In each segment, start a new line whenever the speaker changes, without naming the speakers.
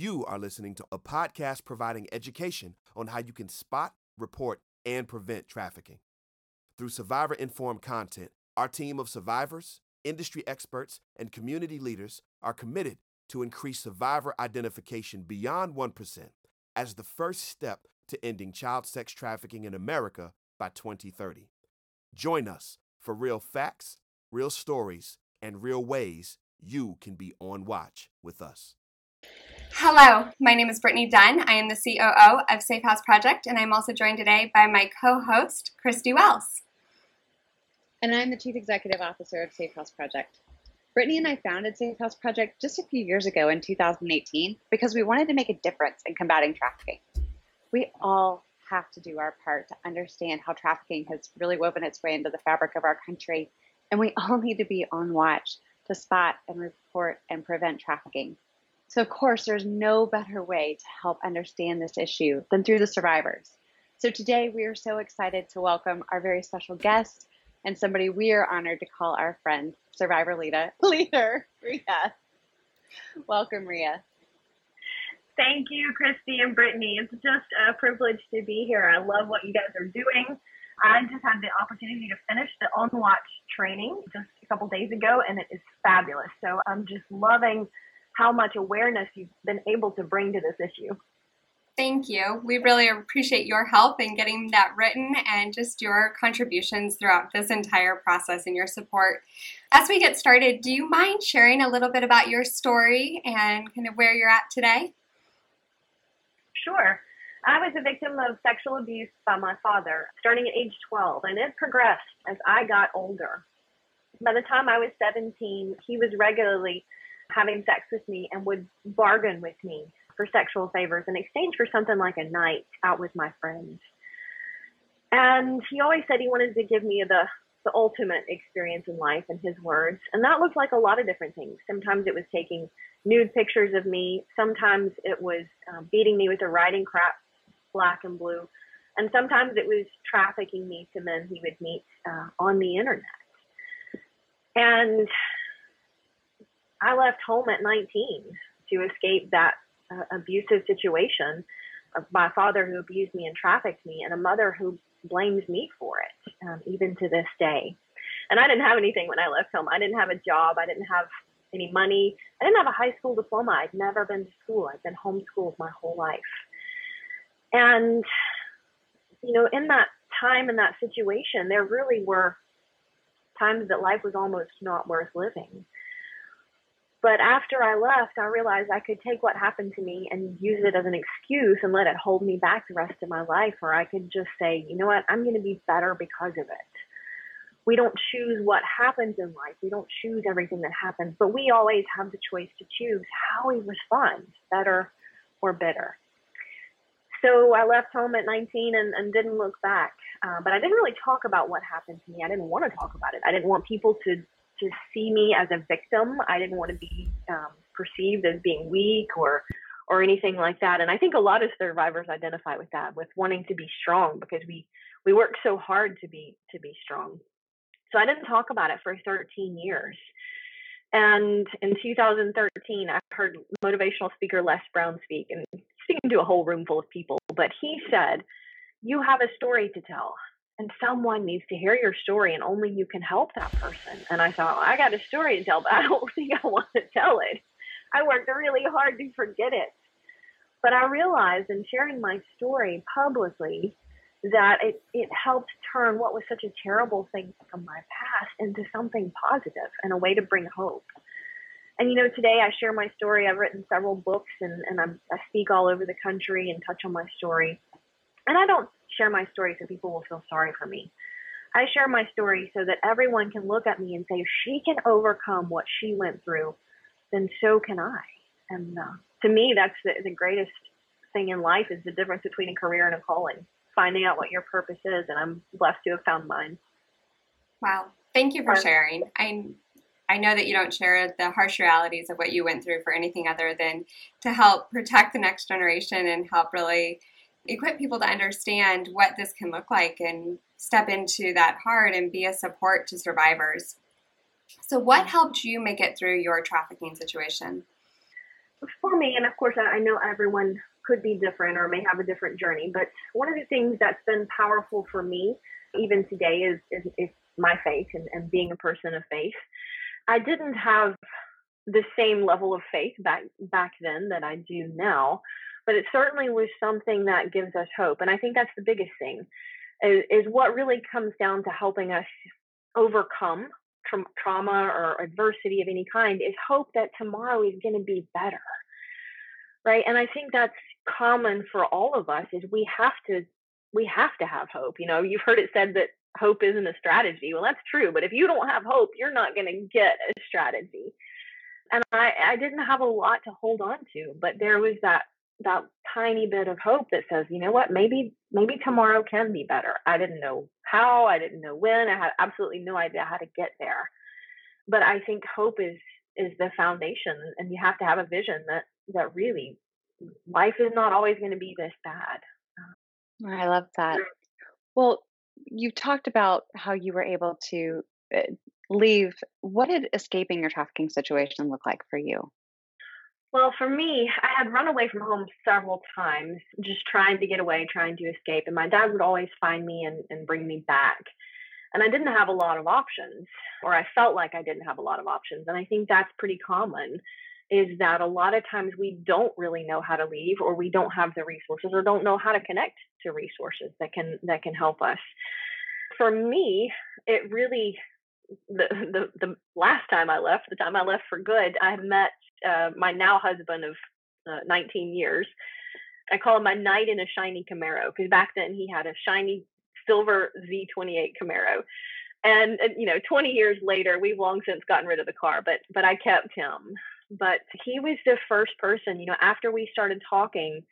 You are listening to a podcast providing education on how you can spot, report, and prevent trafficking. Through survivor informed content, our team of survivors, industry experts, and community leaders are committed to increase survivor identification beyond 1% as the first step to ending child sex trafficking in America by 2030. Join us for real facts, real stories, and real ways you can be on watch with us.
Hello, my name is Brittany Dunn. I am the COO of Safe House Project, and I'm also joined today by my co host, Kristi Wells.
And I'm the Chief Executive Officer of Safe House Project. Brittany and I founded Safe House Project just a few years ago in 2018 because we wanted to make a difference in combating trafficking. We all have to do our part to understand how trafficking has really woven its way into the fabric of our country, and we all need to be on watch to spot and report and prevent trafficking. So, of course, there's no better way to help understand this issue than through the survivors. So, today we are so excited to welcome our very special guest and somebody we are honored to call our friend, survivor leader, leader Ria. Welcome, Ria.
Thank you, Kristi and Brittany. It's just a privilege to be here. I love what you guys are doing. I just had the opportunity to finish the On Watch training just a couple days ago, and it is fabulous. So I'm just loving how much awareness you've been able to bring to this issue.
Thank you. We really appreciate your help in getting that written and just your contributions throughout this entire process and your support. As we get started, do you mind sharing a little bit about your story and kind of where you're at today?
Sure. I was a victim of sexual abuse by my father starting at age 12, and it progressed as I got older. By the time I was 17, he was regularly having sex with me and would bargain with me for sexual favors in exchange for something like a night out with my friends. And he always said he wanted to give me the the ultimate experience in life in his words. And that looked like a lot of different things. Sometimes it was taking nude pictures of me. Sometimes it was um, beating me with a riding crop, black and blue. And sometimes it was trafficking me to men he would meet uh, on the internet. And I left home at 19 to escape that uh, abusive situation of my father who abused me and trafficked me, and a mother who blames me for it, um, even to this day. And I didn't have anything when I left home. I didn't have a job. I didn't have any money. I didn't have a high school diploma. I'd never been to school. I'd been homeschooled my whole life. And, you know, in that time, in that situation, there really were times that life was almost not worth living. But after I left, I realized I could take what happened to me and use it as an excuse and let it hold me back the rest of my life. Or I could just say, you know what, I'm going to be better because of it. We don't choose what happens in life. We don't choose everything that happens, but we always have the choice to choose how we respond, better or bitter. So I left home at 19 and, and didn't look back. Uh, but I didn't really talk about what happened to me. I didn't want to talk about it. I didn't want people to to see me as a victim. I didn't want to be um, perceived as being weak or or anything like that. And I think a lot of survivors identify with that, with wanting to be strong because we we work so hard to be to be strong. So I didn't talk about it for 13 years. And in 2013, I heard motivational speaker Les Brown speak and speaking to a whole room full of people. But he said, You have a story to tell and someone needs to hear your story and only you can help that person. And I thought, well, I got a story to tell, but I don't think I want to tell it. I worked really hard to forget it. But I realized in sharing my story publicly that it, it helped turn what was such a terrible thing from my past into something positive and a way to bring hope. And you know, today I share my story. I've written several books and, and I'm, I speak all over the country and touch on my story. And I don't share my story so people will feel sorry for me. I share my story so that everyone can look at me and say, if she can overcome what she went through, then so can I. And uh, to me, that's the, the greatest thing in life is the difference between a career and a calling, finding out what your purpose is. And I'm blessed to have found mine.
Wow. Thank you for sharing. I I know that you don't share the harsh realities of what you went through for anything other than to help protect the next generation and help really equip people to understand what this can look like and step into that heart and be a support to survivors. So, what helped you make it through your trafficking situation?
for me, and of course, I know everyone could be different or may have a different journey, but one of the things that's been powerful for me, even today, is, is, is my faith and, and being a person of faith. I didn't have the same level of faith back back then that I do now, but it certainly was something that gives us hope. And I think that's the biggest thing is, is what really comes down to helping us overcome tra- trauma or adversity of any kind is hope that tomorrow is going to be better. Right? And I think that's common for all of us is we have to we have to have hope. You know, you've heard it said that hope isn't a strategy. Well, that's true, but if you don't have hope, you're not going to get a strategy. And I, I didn't have a lot to hold on to, but there was that that tiny bit of hope that says, you know what, maybe maybe tomorrow can be better. I didn't know how, I didn't know when, I had absolutely no idea how to get there. But I think hope is is the foundation and you have to have a vision that that really life is not always going to be this bad.
I love that. Well, you talked about how you were able to uh, leave. What did escaping your trafficking situation look like for you?
Well, for me, I had run away from home several times, just trying to get away, trying to escape. And my dad would always find me and, and bring me back. And I didn't have a lot of options, or I felt like I didn't have a lot of options. And I think that's pretty common is that a lot of times we don't really know how to leave or we don't have the resources or don't know how to connect to resources that can that can help us for me it really the, the the last time i left the time i left for good i met uh, my now husband of uh, 19 years i call him my knight in a shiny camaro because back then he had a shiny silver z28 camaro and, and you know 20 years later we've long since gotten rid of the car but but i kept him but he was the first person, you know, after we started talking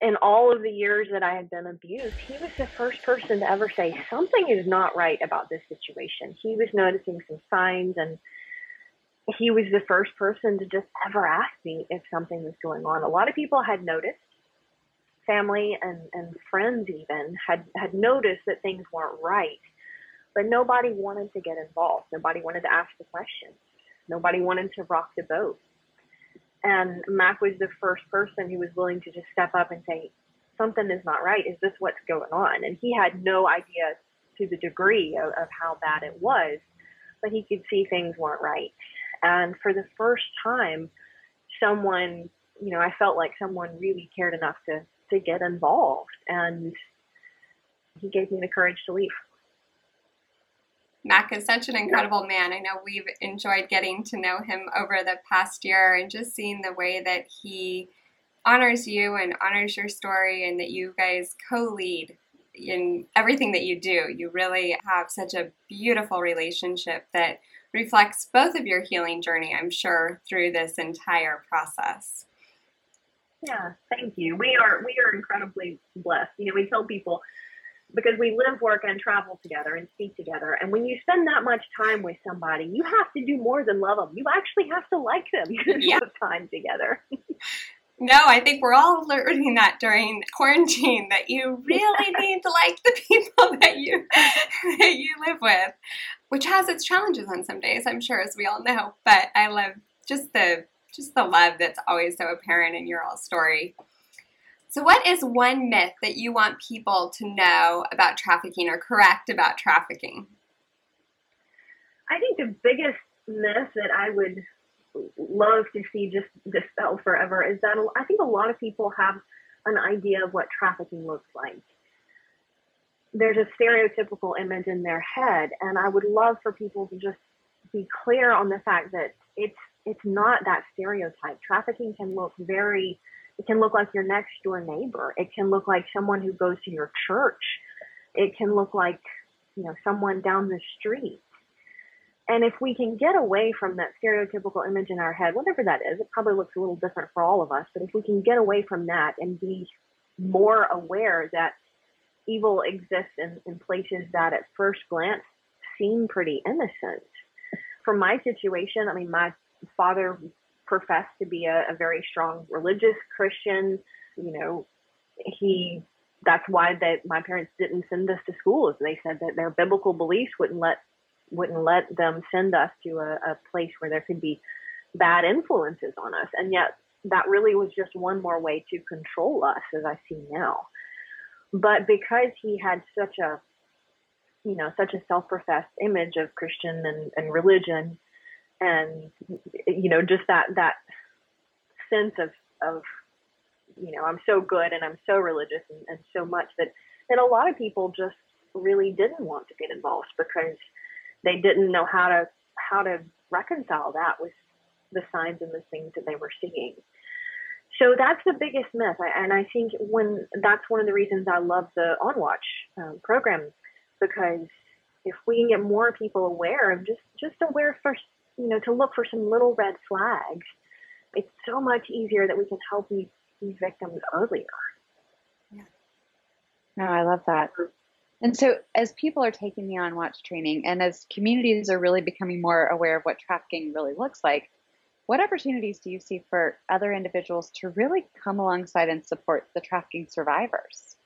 in all of the years that I had been abused, he was the first person to ever say, something is not right about this situation. He was noticing some signs and he was the first person to just ever ask me if something was going on. A lot of people had noticed, family and, and friends even had, had noticed that things weren't right, but nobody wanted to get involved. Nobody wanted to ask the questions. Nobody wanted to rock the boat. And Mac was the first person who was willing to just step up and say, something is not right. Is this what's going on? And he had no idea to the degree of, of how bad it was, but he could see things weren't right. And for the first time, someone, you know, I felt like someone really cared enough to, to get involved. And he gave me the courage to leave.
Mac is such an incredible man. I know we've enjoyed getting to know him over the past year and just seeing the way that he honors you and honors your story and that you guys co lead in everything that you do. You really have such a beautiful relationship that reflects both of your healing journey, I'm sure, through this entire process.
Yeah, thank you. We are we are incredibly blessed. You know, we tell people because we live, work, and travel together and speak together. And when you spend that much time with somebody, you have to do more than love them. You actually have to like them. You yeah. time together.
no, I think we're all learning that during quarantine that you really need to like the people that you that you live with, which has its challenges on some days, I'm sure, as we all know. But I love just the just the love that's always so apparent in your all story. So, what is one myth that you want people to know about trafficking or correct about trafficking?
I think the biggest myth that I would love to see just dispel forever is that I think a lot of people have an idea of what trafficking looks like. There's a stereotypical image in their head, and I would love for people to just be clear on the fact that it's it's not that stereotype. Trafficking can look very it can look like your next door neighbor. It can look like someone who goes to your church. It can look like, you know, someone down the street. And if we can get away from that stereotypical image in our head, whatever that is, it probably looks a little different for all of us, but if we can get away from that and be more aware that evil exists in, in places that at first glance seem pretty innocent. For my situation, I mean, my father professed to be a, a very strong religious Christian. You know, he that's why that my parents didn't send us to schools. They said that their biblical beliefs wouldn't let wouldn't let them send us to a, a place where there could be bad influences on us. And yet that really was just one more way to control us, as I see now. But because he had such a, you know, such a self-professed image of Christian and, and religion, and you know, just that that sense of of, you know, I'm so good and I'm so religious and, and so much that that a lot of people just really didn't want to get involved because they didn't know how to how to reconcile that with the signs and the things that they were seeing. So that's the biggest myth, I, and I think when that's one of the reasons I love the On Watch um, program because if we can get more people aware of just just aware for you know to look for some little red flags, it's so much easier that we can help these these victims earlier.
Yeah. No, I love that. And so, as people are taking the On Watch training, and as communities are really becoming more aware of what trafficking really looks like, what opportunities do you see for other individuals to really come alongside and support the trafficking survivors?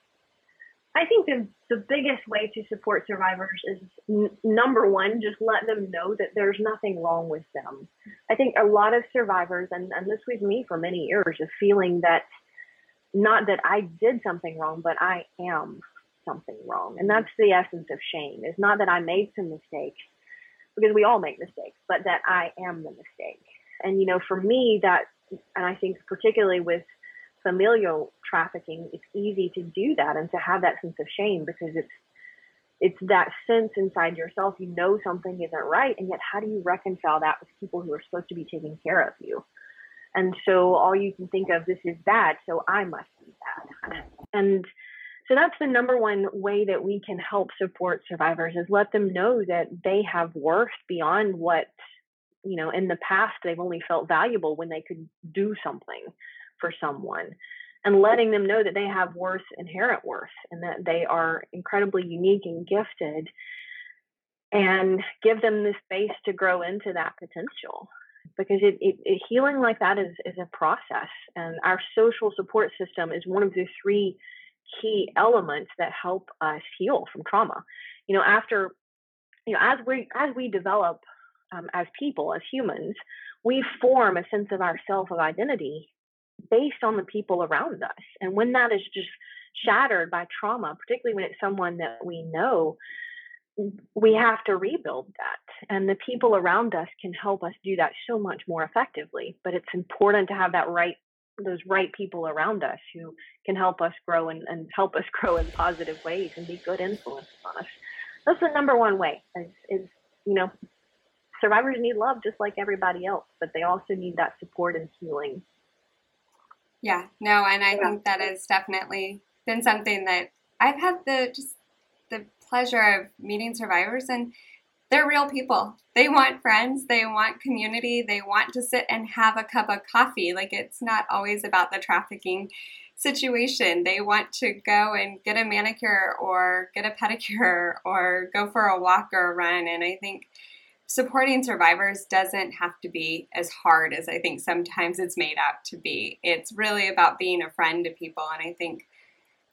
I think the, the biggest way to support survivors is n- number one, just let them know that there's nothing wrong with them. I think a lot of survivors, and, and this was me for many years, of feeling that not that I did something wrong, but I am something wrong. And that's the essence of shame It's not that I made some mistakes, because we all make mistakes, but that I am the mistake. And, you know, for me, that, and I think particularly with familial trafficking, it's easy to do that and to have that sense of shame because it's, it's that sense inside yourself, you know something isn't right, and yet how do you reconcile that with people who are supposed to be taking care of you? And so all you can think of, this is bad, so I must be bad. And so that's the number one way that we can help support survivors is let them know that they have worth beyond what, you know, in the past they've only felt valuable when they could do something for someone. And letting them know that they have worth, inherent worth, and that they are incredibly unique and gifted, and give them the space to grow into that potential because it, it, it, healing like that is, is a process and our social support system is one of the three key elements that help us heal from trauma. You know, after, you know, as we as we develop um, as people, as humans, we form a sense of ourself of identity based on the people around us. And when that is just shattered by trauma, particularly when it's someone that we know, we have to rebuild that. And the people around us can help us do that so much more effectively. But it's important to have that right those right people around us who can help us grow and, and help us grow in positive ways and be good influences on us. That's the number one way is, is, you know, survivors need love just like everybody else, but they also need that support and healing.
Yeah, no, and I yeah. think that has definitely been something that I've had the just the pleasure of meeting survivors and they're real people. They want friends, they want community, they want to sit and have a cup of coffee. Like it's not always about the trafficking situation. They want to go and get a manicure or get a pedicure or go for a walk or a run. And I think supporting survivors doesn't have to be as hard as I think sometimes it's made out to be. It's really about being a friend to people. And I think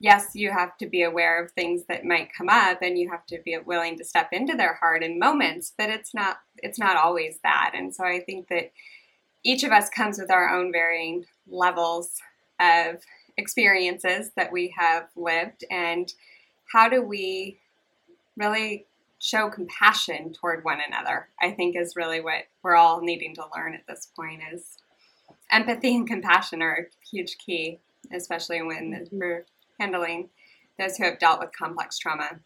yes, you have to be aware of things that might come up and you have to be willing to step into their heart in moments, but it's not it's not always that. And so I think that each of us comes with our own varying levels of experiences that we have lived and how do we really show compassion toward one another i think is really what we're all needing to learn at this point is empathy and compassion are a huge key especially when mm-hmm. we're handling those who have dealt with complex trauma.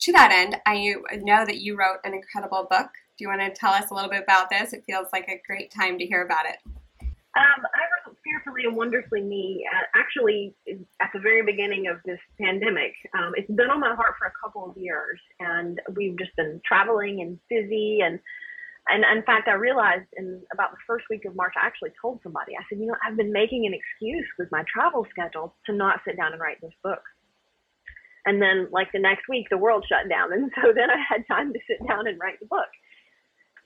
To that end, I know that you wrote an incredible book. Do you want to tell us a little bit about this? It feels like a great time to hear about it.
Um, I wrote Fearfully and Wonderfully Me uh, actually at the very beginning of this pandemic. Um, it's been on my heart for a couple of years, and we've just been traveling and busy and and in fact, I realized in about the first week of March, I actually told somebody, I said, you know, I've been making an excuse with my travel schedule to not sit down and write this book. And then, like the next week, the world shut down. And so then I had time to sit down and write the book.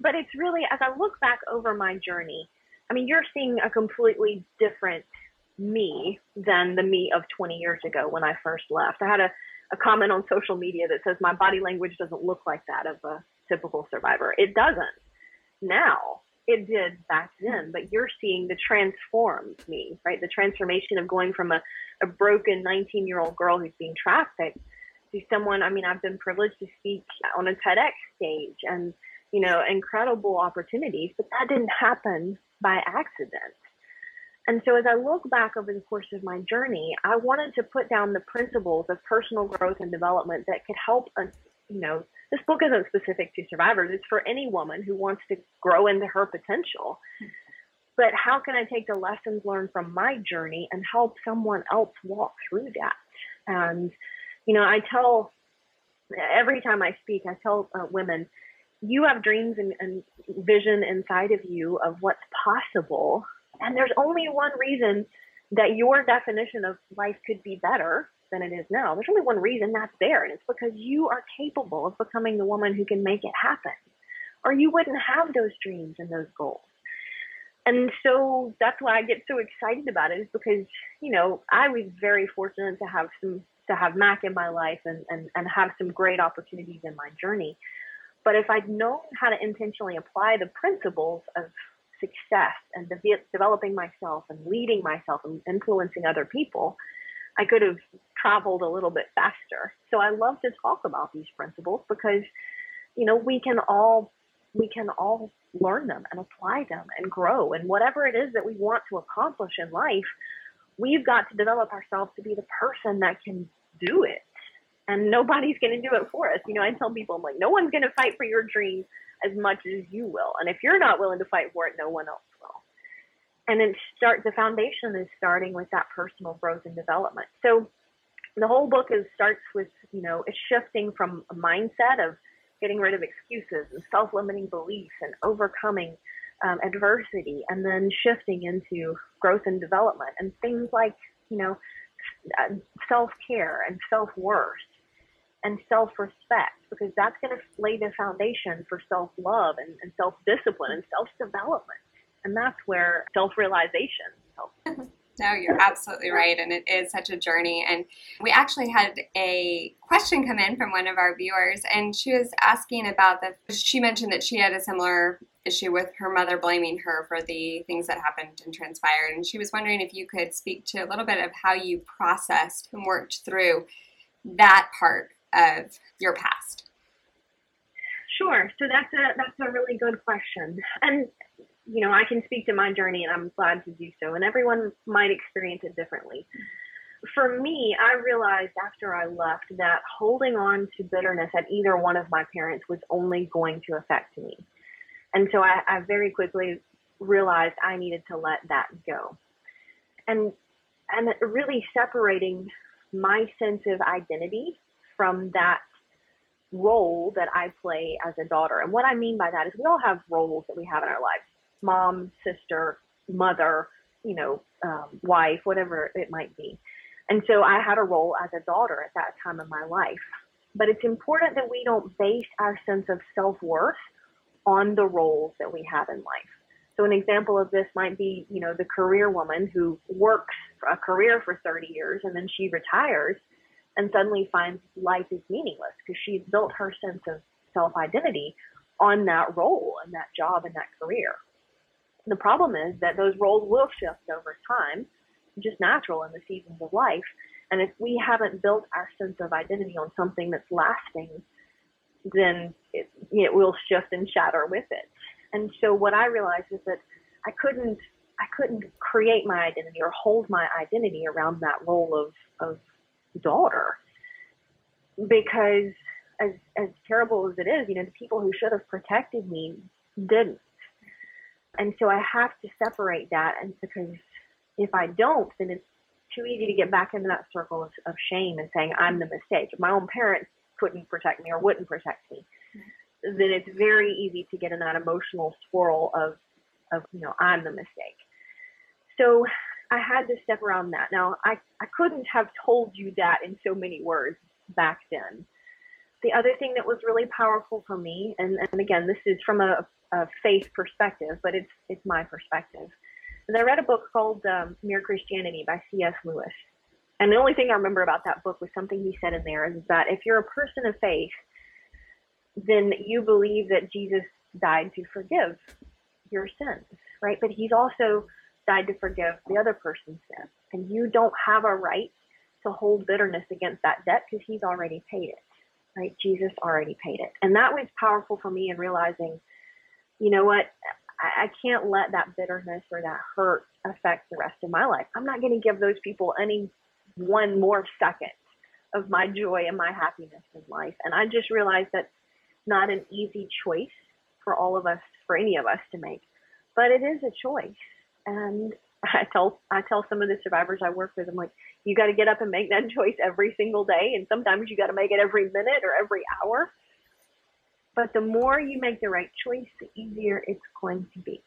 But it's really, as I look back over my journey, I mean, you're seeing a completely different me than the me of 20 years ago when I first left. I had a, a comment on social media that says my body language doesn't look like that of a typical survivor. It doesn't now. it did back then, but you're seeing the transformed me, right? The transformation of going from a, a broken 19 year old girl who's being trafficked to someone. I mean, I've been privileged to speak on a TEDx stage and, you know, incredible opportunities, but that didn't happen by accident. And so as I look back over the course of my journey, I wanted to put down the principles of personal growth and development that could help you know, this book isn't specific to survivors. It's for any woman who wants to grow into her potential. But how can I take the lessons learned from my journey and help someone else walk through that? And, you know, I tell every time I speak, I tell uh, women, you have dreams and, and vision inside of you of what's possible. And there's only one reason that your definition of life could be better than it is now. There's only one reason that's there, and it's because you are capable of becoming the woman who can make it happen, or you wouldn't have those dreams and those goals. And so that's why I get so excited about it, is because you know I was very fortunate to have some to have Mac in my life and and and have some great opportunities in my journey. But if I'd known how to intentionally apply the principles of success and de- developing myself and leading myself and influencing other people, I could have traveled a little bit faster. So I love to talk about these principles because, you know, we can all we can all learn them and apply them and grow and whatever it is that we want to accomplish in life, we've got to develop ourselves to be the person that can do it. And nobody's going to do it for us. You know, I tell people, I'm like, no one's going to fight for your dream as much as you will. And if you're not willing to fight for it, no one else will and then start the foundation is starting with that personal growth and development. So the whole book is starts with you know it's shifting from a mindset of getting rid of excuses and self-limiting beliefs and overcoming um, adversity, and then shifting into growth and development and things like you know uh, self-care and self-worth and self-respect because that's going to lay the foundation for self-love and, and self-discipline and self-development and that's where self realization helps.
No, you're absolutely right. And it is such a journey. And we actually had a question come in from one of our viewers, and she was asking about the. She mentioned that she had a similar issue with her mother blaming her for the things that happened and transpired. And she was wondering if you could speak to a little bit of how you processed and worked through that part of your past.
Sure. So that's a that's a really good question. And you know, I can speak to my journey and I'm glad to do so. And everyone might experience it differently. For me, I realized after I left that holding on to bitterness at either one of my parents was only going to affect me. And so I, I very quickly realized I needed to let that go. And and really separating my sense of identity from that role that I play as a daughter. And what I mean by that is we all have roles that we have in our lives mom, sister, mother, you know, um, wife, whatever it might be. And so I had a role as a daughter at that time in my life. But it's important that we don't base our sense of self worth on the roles that we have in life. So an example of this might be, you know, the career woman who works a career for 30 years and then she retires and suddenly finds life is meaningless because she's built her sense of self identity on that role and that job and that career. The problem is that those roles will shift over time, just natural in the seasons of life. And if we haven't built our sense of identity on something that's lasting, then it, it will shift and shatter with it. And so what I realized is that I couldn't I couldn't create my identity or hold my identity around that role of of daughter because as as terrible as it is, you know, the people who should have protected me didn't. And so I have to separate that, and because if I don't, then it's too easy to get back into that circle of, of shame and saying I'm the mistake. My own parents couldn't protect me or wouldn't protect me, then it's very easy to get in that emotional swirl of, of you know, I'm the mistake. So I had to step around that. Now I, I couldn't have told you that in so many words back then. The other thing that was really powerful for me, and, and again, this is from a, a faith perspective, but it's it's my perspective. And I read a book called um, Mere Christianity by C.S. Lewis. And the only thing I remember about that book was something he said in there is that if you're a person of faith, then you believe that Jesus died to forgive your sins, right? But he's also died to forgive the other person's sins. And you don't have a right to hold bitterness against that debt because he's already paid it, right? Jesus already paid it. And that was powerful for me in realizing, you know what? I, I can't let that bitterness or that hurt affect the rest of my life. I'm not going to give those people any one more second of my joy and my happiness in life. And I just realized that's not an easy choice for all of us, for any of us to make, but it is a choice. And I tell I tell some of the survivors I work with, I'm like, you got to get up and make that choice every single day, and sometimes you got to make it every minute or every hour. But the more you make the right choice, the easier it's going to be.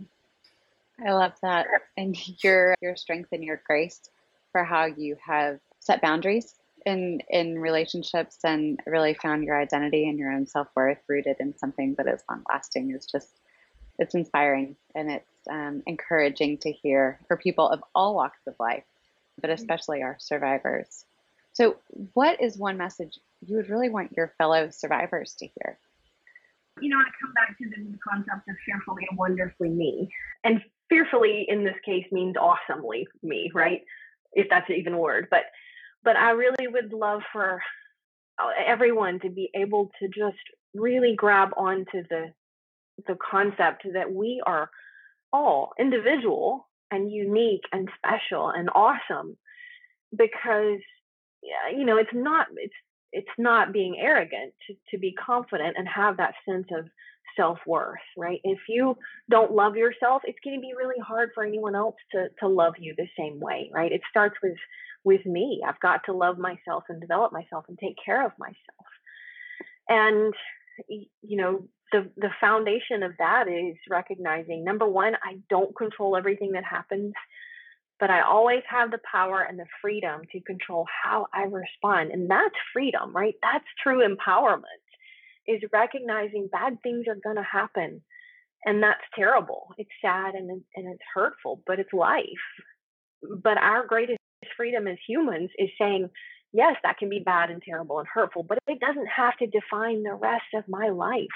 I love that, and your your strength and your grace for how you have set boundaries in in relationships and really found your identity and your own self-worth rooted in something that is long lasting is just it's inspiring and it's um, encouraging to hear for people of all walks of life but mm-hmm. especially our survivors so what is one message you would really want your fellow survivors to hear
you know i come back to the concept of fearfully and wonderfully me. And fearfully in this case means awesomely me right? If that's even a word. But but I really would love for uh, everyone to be able to just really grab onto the the concept that we are all individual and unique and special and awesome. Because yeah, you know it's not it's it's not being arrogant to, to be confident and have that sense of self-worth right if you don't love yourself it's going to be really hard for anyone else to to love you the same way right it starts with with me. I've got to love myself and develop myself and take care of myself. And you know, the the foundation of that is recognizing number one, I don't control everything that happens, but I always have the power and the freedom to control how I respond. And that's freedom, right? That's true empowerment. Is recognizing bad things are going to happen. And that's terrible. It's sad and and it's hurtful, but it's life. But our greatest freedom as humans is saying, yes, that can be bad and terrible and hurtful, but it doesn't have to define the rest of my life.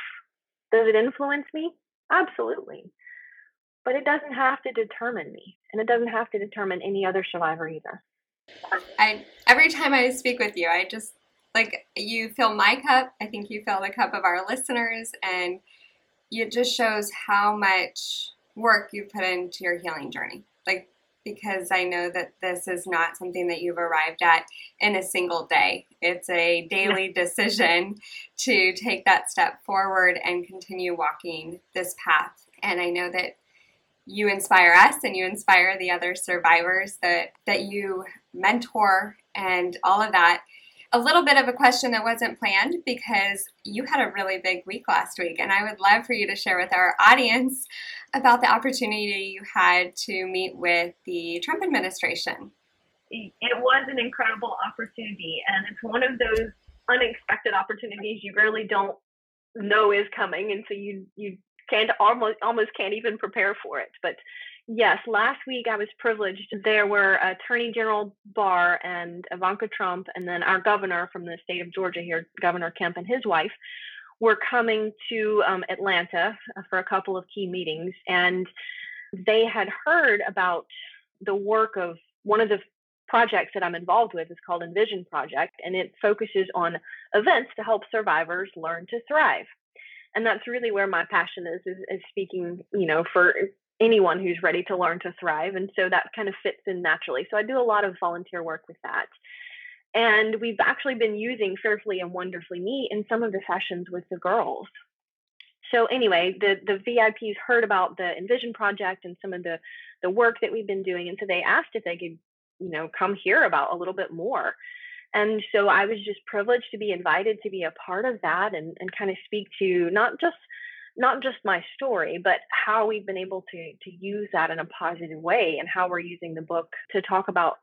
Does it influence me? Absolutely. But it doesn't have to determine me, and it doesn't have to determine any other survivor either.
I every time I speak with you, I just like you fill my cup. I think you fill the cup of our listeners, and it just shows how much work you've put into your healing journey. Like because I know that this is not something that you've arrived at in a single day. It's a daily decision to take that step forward and continue walking this path. And I know that you inspire us and you inspire the other survivors that, that you mentor and all of that. A little bit of a question that wasn't planned because you had a really big week last week, and I would love for you to share with our audience about the opportunity you had to meet with the Trump administration.
It was an incredible opportunity, and it's one of those unexpected opportunities you really don't know is coming, and so you you can't almost almost can't even prepare for it. But yes, last week I was privileged. There were Attorney General Barr and Ivanka Trump, and then our governor from the state of Georgia here, Governor Kemp and his wife, were coming to um, Atlanta uh, for a couple of key meetings, and they had heard about the work of one of the projects that I'm involved with is called Envision Project, and it focuses on events to help survivors learn to thrive. And that's really where my passion is, is, is speaking, you know, for anyone who's ready to learn to thrive. And so that kind of fits in naturally. So I do a lot of volunteer work with that. And we've actually been using Fearfully and Wonderfully Me in some of the sessions with the girls. So anyway, the, the VIPs heard about the Envision project and some of the, the work that we've been doing. And so they asked if they could, you know, come hear about a little bit more. And so I was just privileged to be invited to be a part of that and, and kind of speak to not just not just my story, but how we've been able to to use that in a positive way and how we're using the book to talk about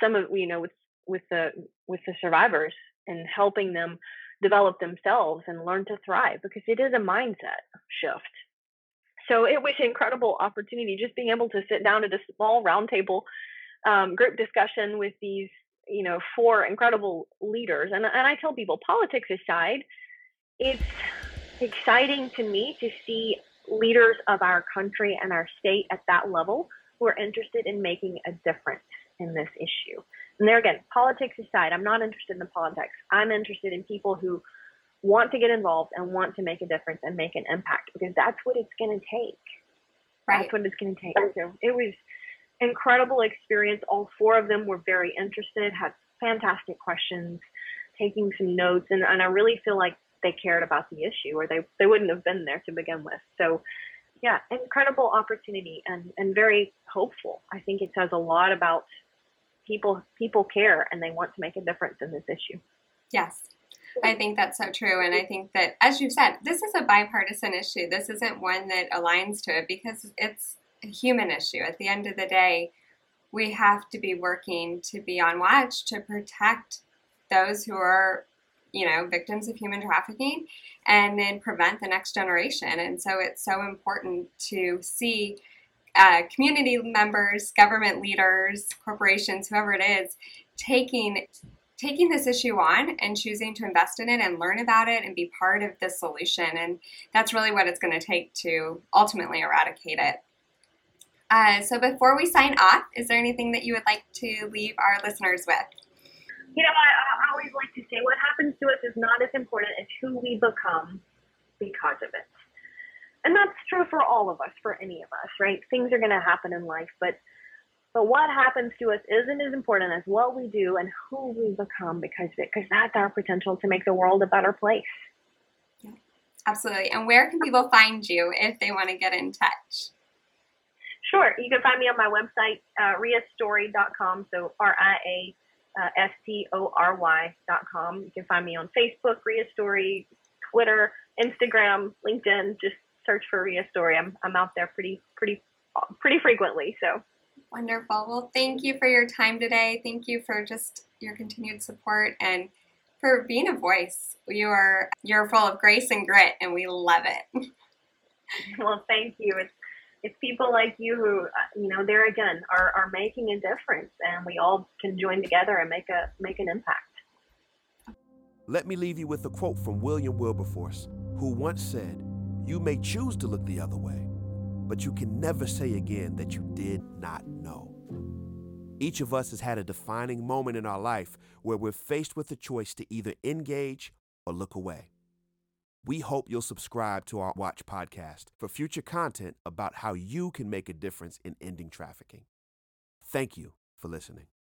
some of you know with with the with the survivors and helping them develop themselves and learn to thrive because it is a mindset shift. So it was an incredible opportunity just being able to sit down at a small roundtable um, group discussion with these, you know, four incredible leaders. And, and I tell people, politics aside, it's exciting to me to see leaders of our country and our state at that level who are interested in making a difference in this issue. And there again, politics aside, I'm not interested in the politics. I'm interested in people who want to get involved and want to make a difference and make an impact because that's what it's going to take. Right. That's what it's going to take. So it was incredible experience. All four of them were very interested, had fantastic questions, taking some notes, and, and I really feel like they cared about the issue or they, they wouldn't have been there to begin with. So yeah, incredible opportunity and, and very hopeful. I think it says a lot about people people care and they want to make a difference in this issue.
Yes. I think that's so true. And I think that, as you said, this is a bipartisan issue. This isn't one that aligns to it because it's a human issue. At the end of the day, we have to be working to be on watch to protect those who are you know, victims of human trafficking and then prevent the next generation. And so it's so important to see uh, community members, government leaders, corporations, whoever it is, taking taking this issue on and choosing to invest in it and learn about it and be part of the solution. And that's really what it's going to take to ultimately eradicate it. Uh, so before we sign off, is there anything that you would like to leave our listeners with?
you know, I, I always like to say what happens to us is not as important as who we become because of it. And that's true for all of us, for any of us, right? Things are going to happen in life, but but what happens to us isn't as important as what we do and who we become because of it, because that's our potential to make the world a better place.
Yeah, absolutely. And where can people find you if they want to get in touch?
Sure. You can find me on my website, uh, riastory.com. So R I A uh, S-T-O-R-Y dot com. You can find me on Facebook, Ria Story, Twitter, Instagram, LinkedIn. Just search for Ria Story. I'm, I'm out there pretty, pretty, pretty frequently. So
wonderful. Well, thank you for your time today. Thank you for just your continued support and for being a voice. You are you're full of grace and grit, and we love it.
Well, thank you. It's it's people like you who, uh, you know, there again are, are making a difference, and we all can join together and make a make an impact.
Let me leave you with a quote from William Wilberforce, who once said, "You may choose to look the other way, but you can never say again that you did not know." Each of us has had a defining moment in our life where we're faced with a choice to either engage or look away. We hope you'll subscribe to our Watch podcast for future content about how you can make a difference in ending trafficking. Thank you for listening.